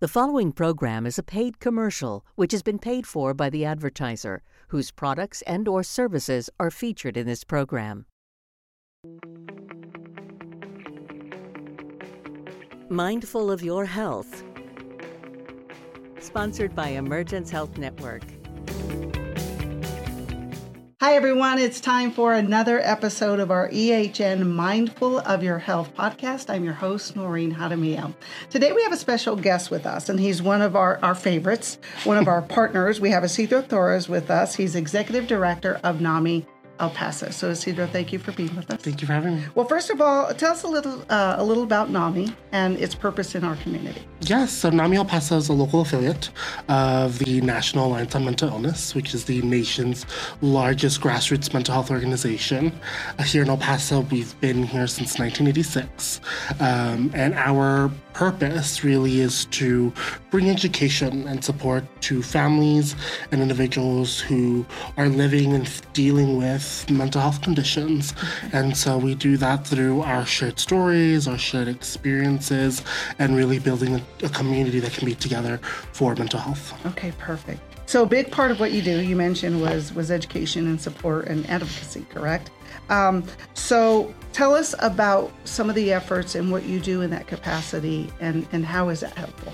The following program is a paid commercial which has been paid for by the advertiser, whose products and or services are featured in this program. Mindful of your health. Sponsored by Emergence Health Network. Hi, everyone. It's time for another episode of our EHN Mindful of Your Health podcast. I'm your host, Noreen Jaramillo. Today, we have a special guest with us, and he's one of our, our favorites, one of our partners. We have Isidro Torres with us. He's executive director of NAMI El Paso. So, Isidro, thank you for being with us. Thank you for having me. Well, first of all, tell us a little uh, a little about NAMI and its purpose in our community. Yes, so NAMI El Paso is a local affiliate of the National Alliance on Mental Illness, which is the nation's largest grassroots mental health organization. Uh, here in El Paso, we've been here since 1986, um, and our purpose really is to bring education and support to families and individuals who are living and dealing with mental health conditions. And so we do that through our shared stories, our shared experiences, and really building a, community that can be together for mental health. Okay, perfect. So a big part of what you do, you mentioned, was was education and support and advocacy, correct? Um, so tell us about some of the efforts and what you do in that capacity, and and how is that helpful?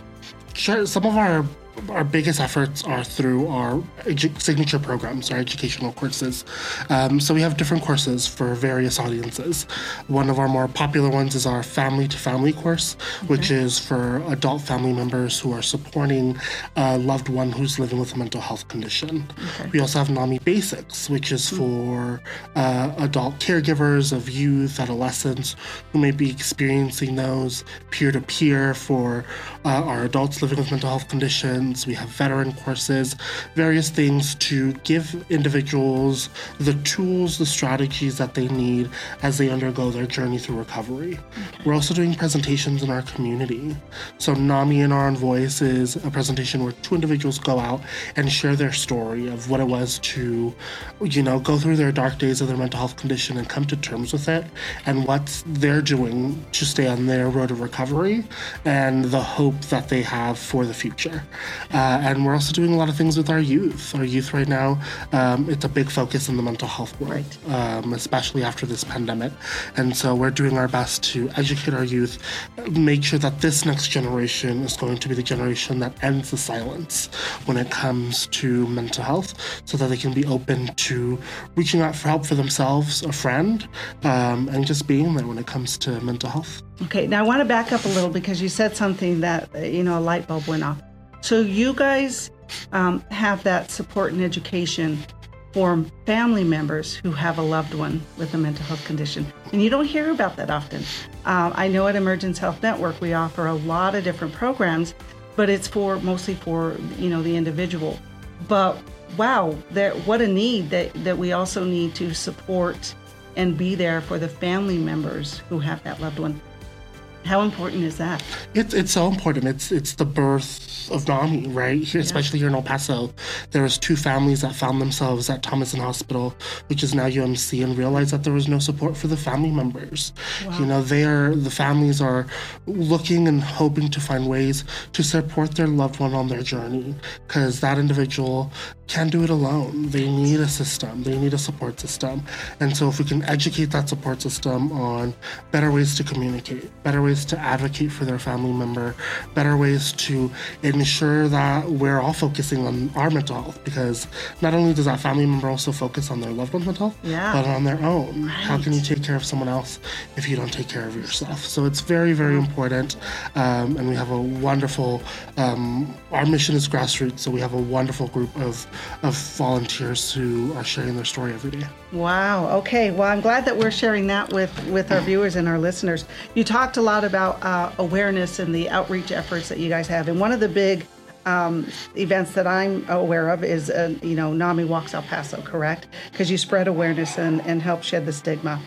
Sure. Some of our our biggest efforts are through our edu- signature programs, our educational courses. Um, so we have different courses for various audiences. One of our more popular ones is our family to family course, okay. which is for adult family members who are supporting a loved one who's living with a mental health condition. Okay. We also have NAMI Basics, which is mm-hmm. for uh, adult caregivers of youth, adolescents who may be experiencing those peer to peer for uh, our adults living with mental health conditions we have veteran courses, various things to give individuals the tools, the strategies that they need as they undergo their journey through recovery. Okay. We're also doing presentations in our community. So, NAMI in Our Own Voice is a presentation where two individuals go out and share their story of what it was to, you know, go through their dark days of their mental health condition and come to terms with it and what they're doing to stay on their road of recovery and the hope that they have for the future. Uh, and we're also doing a lot of things with our youth. Our youth right now, um, it's a big focus in the mental health world, right. um, especially after this pandemic. And so we're doing our best to educate our youth, make sure that this next generation is going to be the generation that ends the silence when it comes to mental health so that they can be open to reaching out for help for themselves, a friend, um, and just being there when it comes to mental health. Okay, now I want to back up a little because you said something that, you know, a light bulb went off. So you guys um, have that support and education for family members who have a loved one with a mental health condition. And you don't hear about that often. Uh, I know at Emergence Health Network we offer a lot of different programs, but it's for mostly for you know the individual. But wow, what a need that, that we also need to support and be there for the family members who have that loved one. How important is that? It's it's so important. It's it's the birth of NAMI, right? Here, yeah. especially here in El Paso, there was two families that found themselves at Thomason Hospital, which is now UMC, and realized that there was no support for the family members. Wow. You know, they are the families are looking and hoping to find ways to support their loved one on their journey, because that individual can't do it alone. They need a system. They need a support system, and so if we can educate that support system on better ways to communicate, better ways to advocate for their family member, better ways to ensure that we're all focusing on our mental health because not only does that family member also focus on their loved one's mental health, yeah. but on their own. Right. How can you take care of someone else if you don't take care of yourself? So it's very, very important. Um, and we have a wonderful, um, our mission is grassroots, so we have a wonderful group of, of volunteers who are sharing their story every day. Wow. Okay. Well, I'm glad that we're sharing that with, with our viewers and our listeners. You talked a lot about uh, awareness and the outreach efforts that you guys have. And one of the big um, events that I'm aware of is, uh, you know, NAMI Walks El Paso, correct? Because you spread awareness and, and help shed the stigma.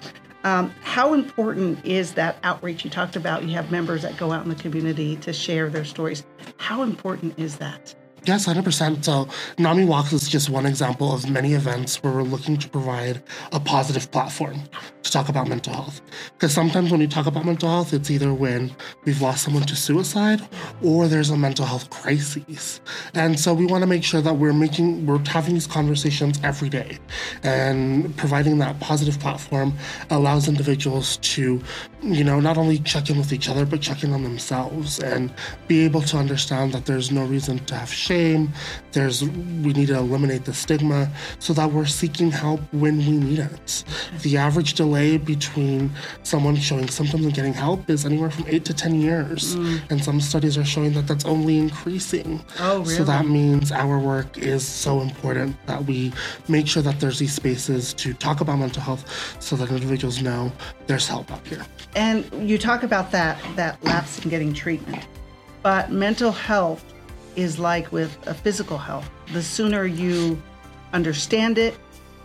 Um, how important is that outreach you talked about? You have members that go out in the community to share their stories. How important is that? Yes, 100%. So, NAMI Walks is just one example of many events where we're looking to provide a positive platform to talk about mental health. Because sometimes when you talk about mental health, it's either when we've lost someone to suicide or there's a mental health crisis. And so, we want to make sure that we're making, we're having these conversations every day. And providing that positive platform allows individuals to, you know, not only check in with each other, but check in on themselves and be able to understand that there's no reason to have shame shame. There's we need to eliminate the stigma so that we're seeking help when we need it. The average delay between someone showing symptoms and getting help is anywhere from eight to ten years, mm. and some studies are showing that that's only increasing. Oh, really? So that means our work is so important that we make sure that there's these spaces to talk about mental health, so that individuals know there's help out here. And you talk about that that lapse in getting treatment, but mental health is like with a physical health. The sooner you understand it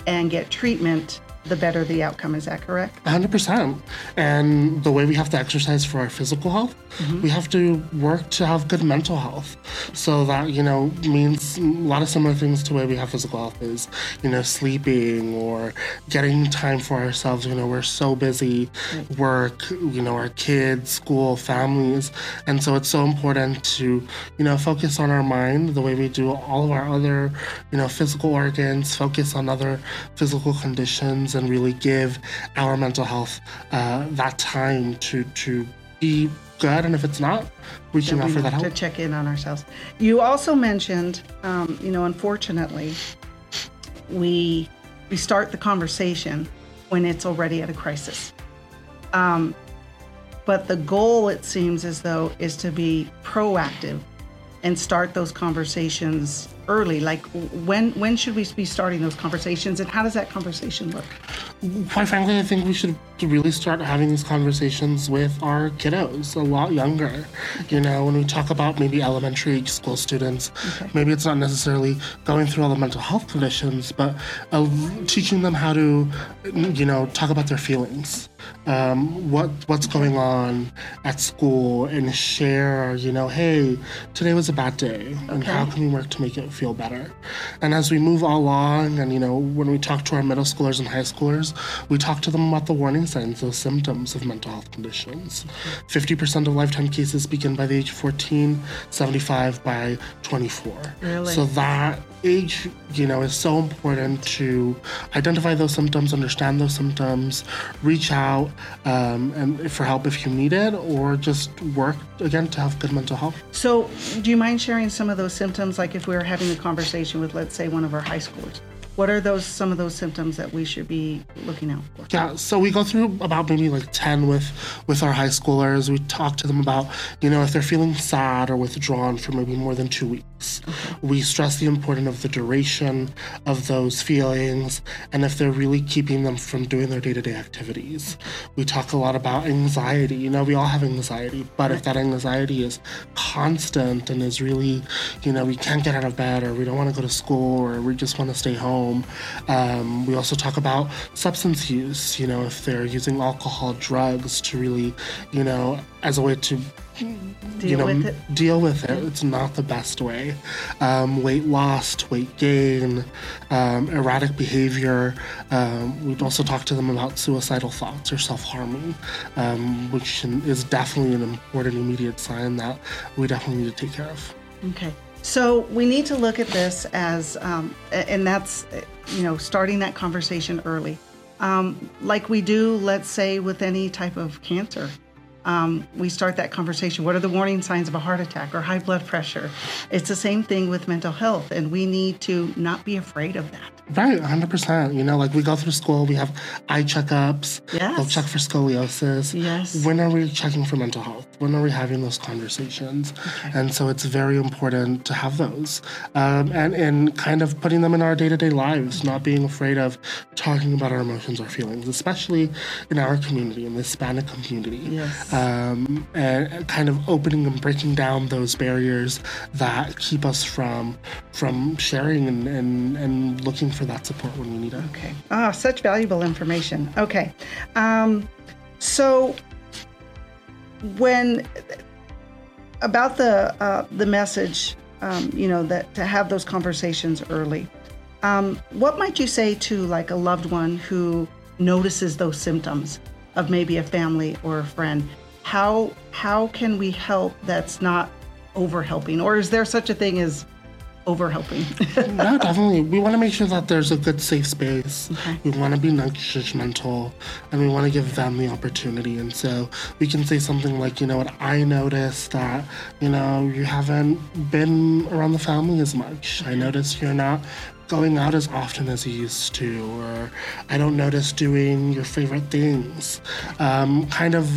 and get treatment, the better the outcome. Is that correct? 100%. And the way we have to exercise for our physical health, mm-hmm. we have to work to have good mental health. So that, you know, means a lot of similar things to the way we have physical health is, you know, sleeping or getting time for ourselves. You know, we're so busy, work, you know, our kids, school, families. And so it's so important to, you know, focus on our mind the way we do all of our other, you know, physical organs, focus on other physical conditions and really give our mental health uh, that time to to be good. And if it's not, we out for that help. To check in on ourselves. You also mentioned, um, you know, unfortunately, we we start the conversation when it's already at a crisis. Um, but the goal, it seems as though, is to be proactive and start those conversations early? Like when when should we be starting those conversations and how does that conversation look? Quite frankly i think we should really start having these conversations with our kiddos a lot younger. You know when we talk about maybe elementary school students okay. maybe it's not necessarily going through all the mental health conditions but uh, teaching them how to you know talk about their feelings um, what what's going on at school and share you know hey today was a bad day and okay. how can we work to make it feel better. And as we move along, and you know, when we talk to our middle schoolers and high schoolers, we talk to them about the warning signs, those symptoms of mental health conditions. 50% of lifetime cases begin by the age of 14, 75 by 24. Really? So that age, you know, is so important to identify those symptoms, understand those symptoms, reach out um, and for help if you need it, or just work again to have good mental health. So, do you mind sharing some of those symptoms, like if we were having a conversation with, let's say, one of our high schoolers? What are those some of those symptoms that we should be looking out for? Yeah, so we go through about maybe like 10 with with our high schoolers. We talk to them about, you know, if they're feeling sad or withdrawn for maybe more than 2 weeks. We stress the importance of the duration of those feelings and if they're really keeping them from doing their day-to-day activities. We talk a lot about anxiety. You know, we all have anxiety, but if that anxiety is constant and is really, you know, we can't get out of bed or we don't want to go to school or we just want to stay home. Um, we also talk about substance use, you know, if they're using alcohol, drugs to really, you know, as a way to deal you know, with it. Deal with it. It's not the best way. Um, weight loss, weight gain, um, erratic behavior. Um, we'd also talk to them about suicidal thoughts or self-harming, um, which is definitely an important immediate sign that we definitely need to take care of. Okay. So we need to look at this as, um, and that's, you know, starting that conversation early. Um, like we do, let's say, with any type of cancer. Um, we start that conversation. What are the warning signs of a heart attack or high blood pressure? It's the same thing with mental health, and we need to not be afraid of that. Right, 100%. You know, like we go through school, we have eye checkups. Yes. We'll check for scoliosis. Yes. When are we checking for mental health? When are we having those conversations? Okay. And so it's very important to have those um, and, and kind of putting them in our day to day lives, not being afraid of talking about our emotions or feelings, especially in our community, in the Hispanic community. Yes. Um, and kind of opening and breaking down those barriers that keep us from from sharing and, and, and looking for that support when we need it. Okay. Ah, such valuable information. Okay. Um, so when about the uh, the message um, you know, that to have those conversations early. Um, what might you say to like a loved one who notices those symptoms of maybe a family or a friend? How how can we help that's not over helping, or is there such a thing as over helping? no, definitely. We want to make sure that there's a good, safe space. Okay. We want to be non judgmental and we want to give them the opportunity. And so we can say something like, you know what, I noticed that, you know, you haven't been around the family as much. I noticed you're not going out as often as you used to, or I don't notice doing your favorite things. Um, kind of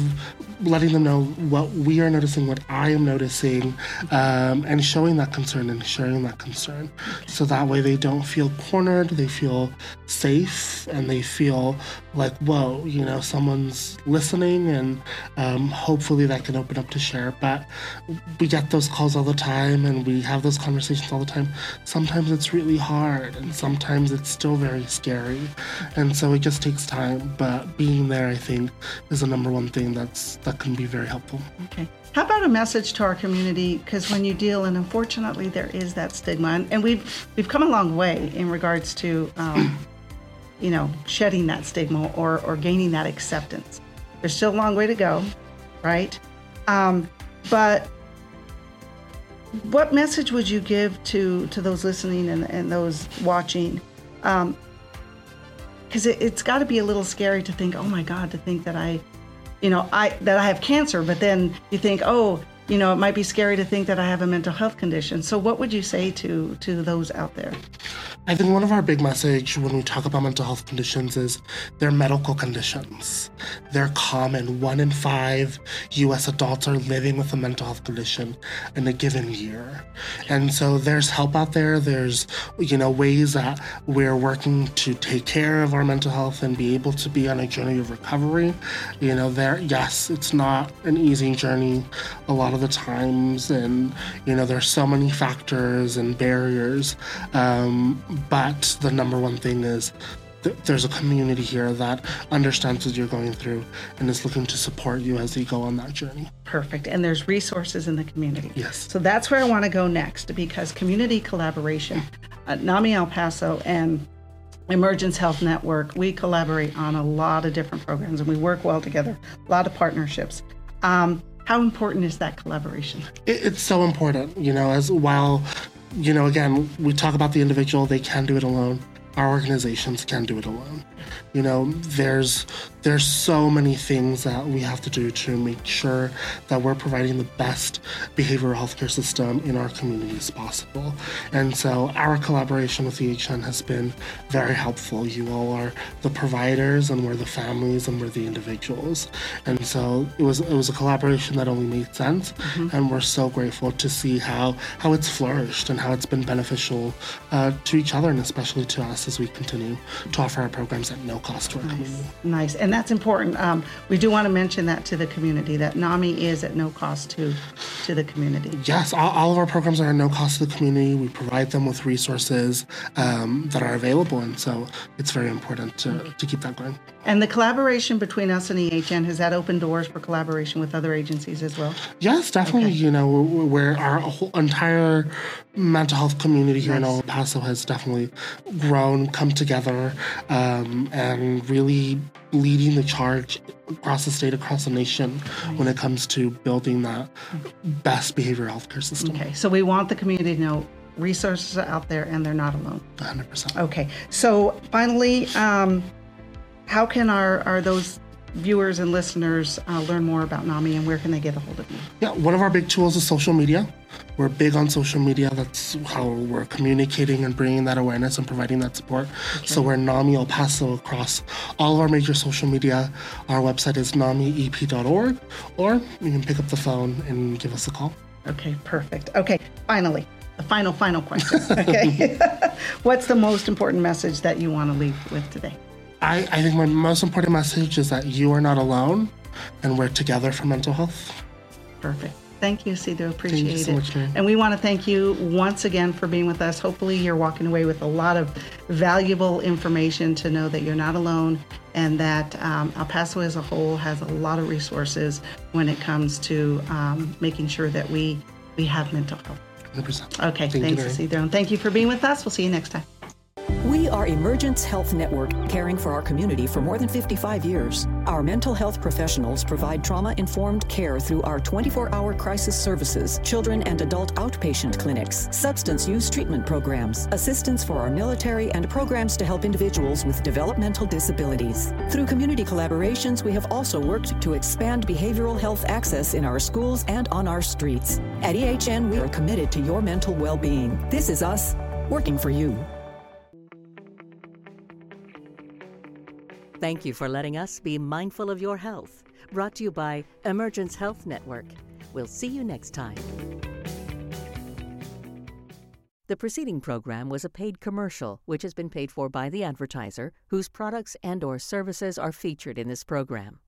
letting them know what we are noticing, what I am noticing, um, and showing that concern and sharing that concern. So that way they don't feel cornered, they feel safe, and they feel like, whoa, you know, someone's listening, and um, hopefully that can open up to share. But we get those calls all the time, and we have those conversations all the time. Sometimes it's really hard, and sometimes it's still very scary. And so it just takes time. But being there, I think, is the number one thing that's that can be very helpful. Okay. How about a message to our community? Because when you deal, and unfortunately there is that stigma, and, and we've we've come a long way in regards to, um, you know, shedding that stigma or or gaining that acceptance. There's still a long way to go, right? Um, but what message would you give to to those listening and, and those watching? Because um, it, it's got to be a little scary to think, oh my God, to think that I you know, I that I have cancer, but then you think, oh, you know, it might be scary to think that I have a mental health condition. So what would you say to to those out there? I think one of our big message when we talk about mental health conditions is they're medical conditions. They're common. One in five US adults are living with a mental health condition in a given year. And so there's help out there. There's, you know, ways that we're working to take care of our mental health and be able to be on a journey of recovery. You know, there, yes, it's not an easy journey a lot of the times. And, you know, there's so many factors and barriers. Um, but the number one thing is th- there's a community here that understands what you're going through and is looking to support you as you go on that journey. Perfect. And there's resources in the community. Yes. So that's where I want to go next because community collaboration, uh, NAMI El Paso and Emergence Health Network, we collaborate on a lot of different programs and we work well together, a lot of partnerships. Um, how important is that collaboration? It, it's so important, you know, as while you know, again, we talk about the individual, they can do it alone. Our organizations can do it alone. You know, there's there's so many things that we have to do to make sure that we're providing the best behavioral healthcare system in our community as possible. And so our collaboration with EHN has been very helpful. You all are the providers and we're the families and we're the individuals. And so it was it was a collaboration that only made sense mm-hmm. and we're so grateful to see how how it's flourished and how it's been beneficial uh, to each other and especially to us as we continue to offer our programs at no cost to our nice. community. Nice. And that's important. Um, we do want to mention that to the community that NAMI is at no cost to to the community. Yes, all, all of our programs are at no cost to the community. We provide them with resources um, that are available, and so it's very important to, to keep that going. And the collaboration between us and EHN has that opened doors for collaboration with other agencies as well? Yes, definitely. Okay. You know, where our whole entire mental health community here nice. in El Paso has definitely grown, come together, um, and really leading the charge across the state, across the nation, nice. when it comes to building that best behavioral health care system. Okay, so we want the community to know resources are out there and they're not alone. 100%. Okay, so finally, um, how can our, our those viewers and listeners uh, learn more about NAMI and where can they get a hold of you? Yeah, one of our big tools is social media. We're big on social media. That's how we're communicating and bringing that awareness and providing that support. Okay. So we're NAMI El Paso across all of our major social media. Our website is namiep.org, or you can pick up the phone and give us a call. Okay, perfect. Okay, finally, the final, final question. Okay. What's the most important message that you want to leave with today? I, I think my most important message is that you are not alone and we're together for mental health. Perfect. Thank you, Cito. Appreciate thank you so it. Much, and we want to thank you once again for being with us. Hopefully, you're walking away with a lot of valuable information to know that you're not alone and that um, El Paso as a whole has a lot of resources when it comes to um, making sure that we we have mental health. 100%. Okay, Thank thanks. Isidro. And thank you for being with us. We'll see you next time. We are Emergence Health Network, caring for our community for more than 55 years. Our mental health professionals provide trauma informed care through our 24 hour crisis services, children and adult outpatient clinics, substance use treatment programs, assistance for our military, and programs to help individuals with developmental disabilities. Through community collaborations, we have also worked to expand behavioral health access in our schools and on our streets. At EHN, we are committed to your mental well being. This is us working for you. Thank you for letting us be mindful of your health. Brought to you by Emergence Health Network. We'll see you next time. The preceding program was a paid commercial which has been paid for by the advertiser whose products and or services are featured in this program.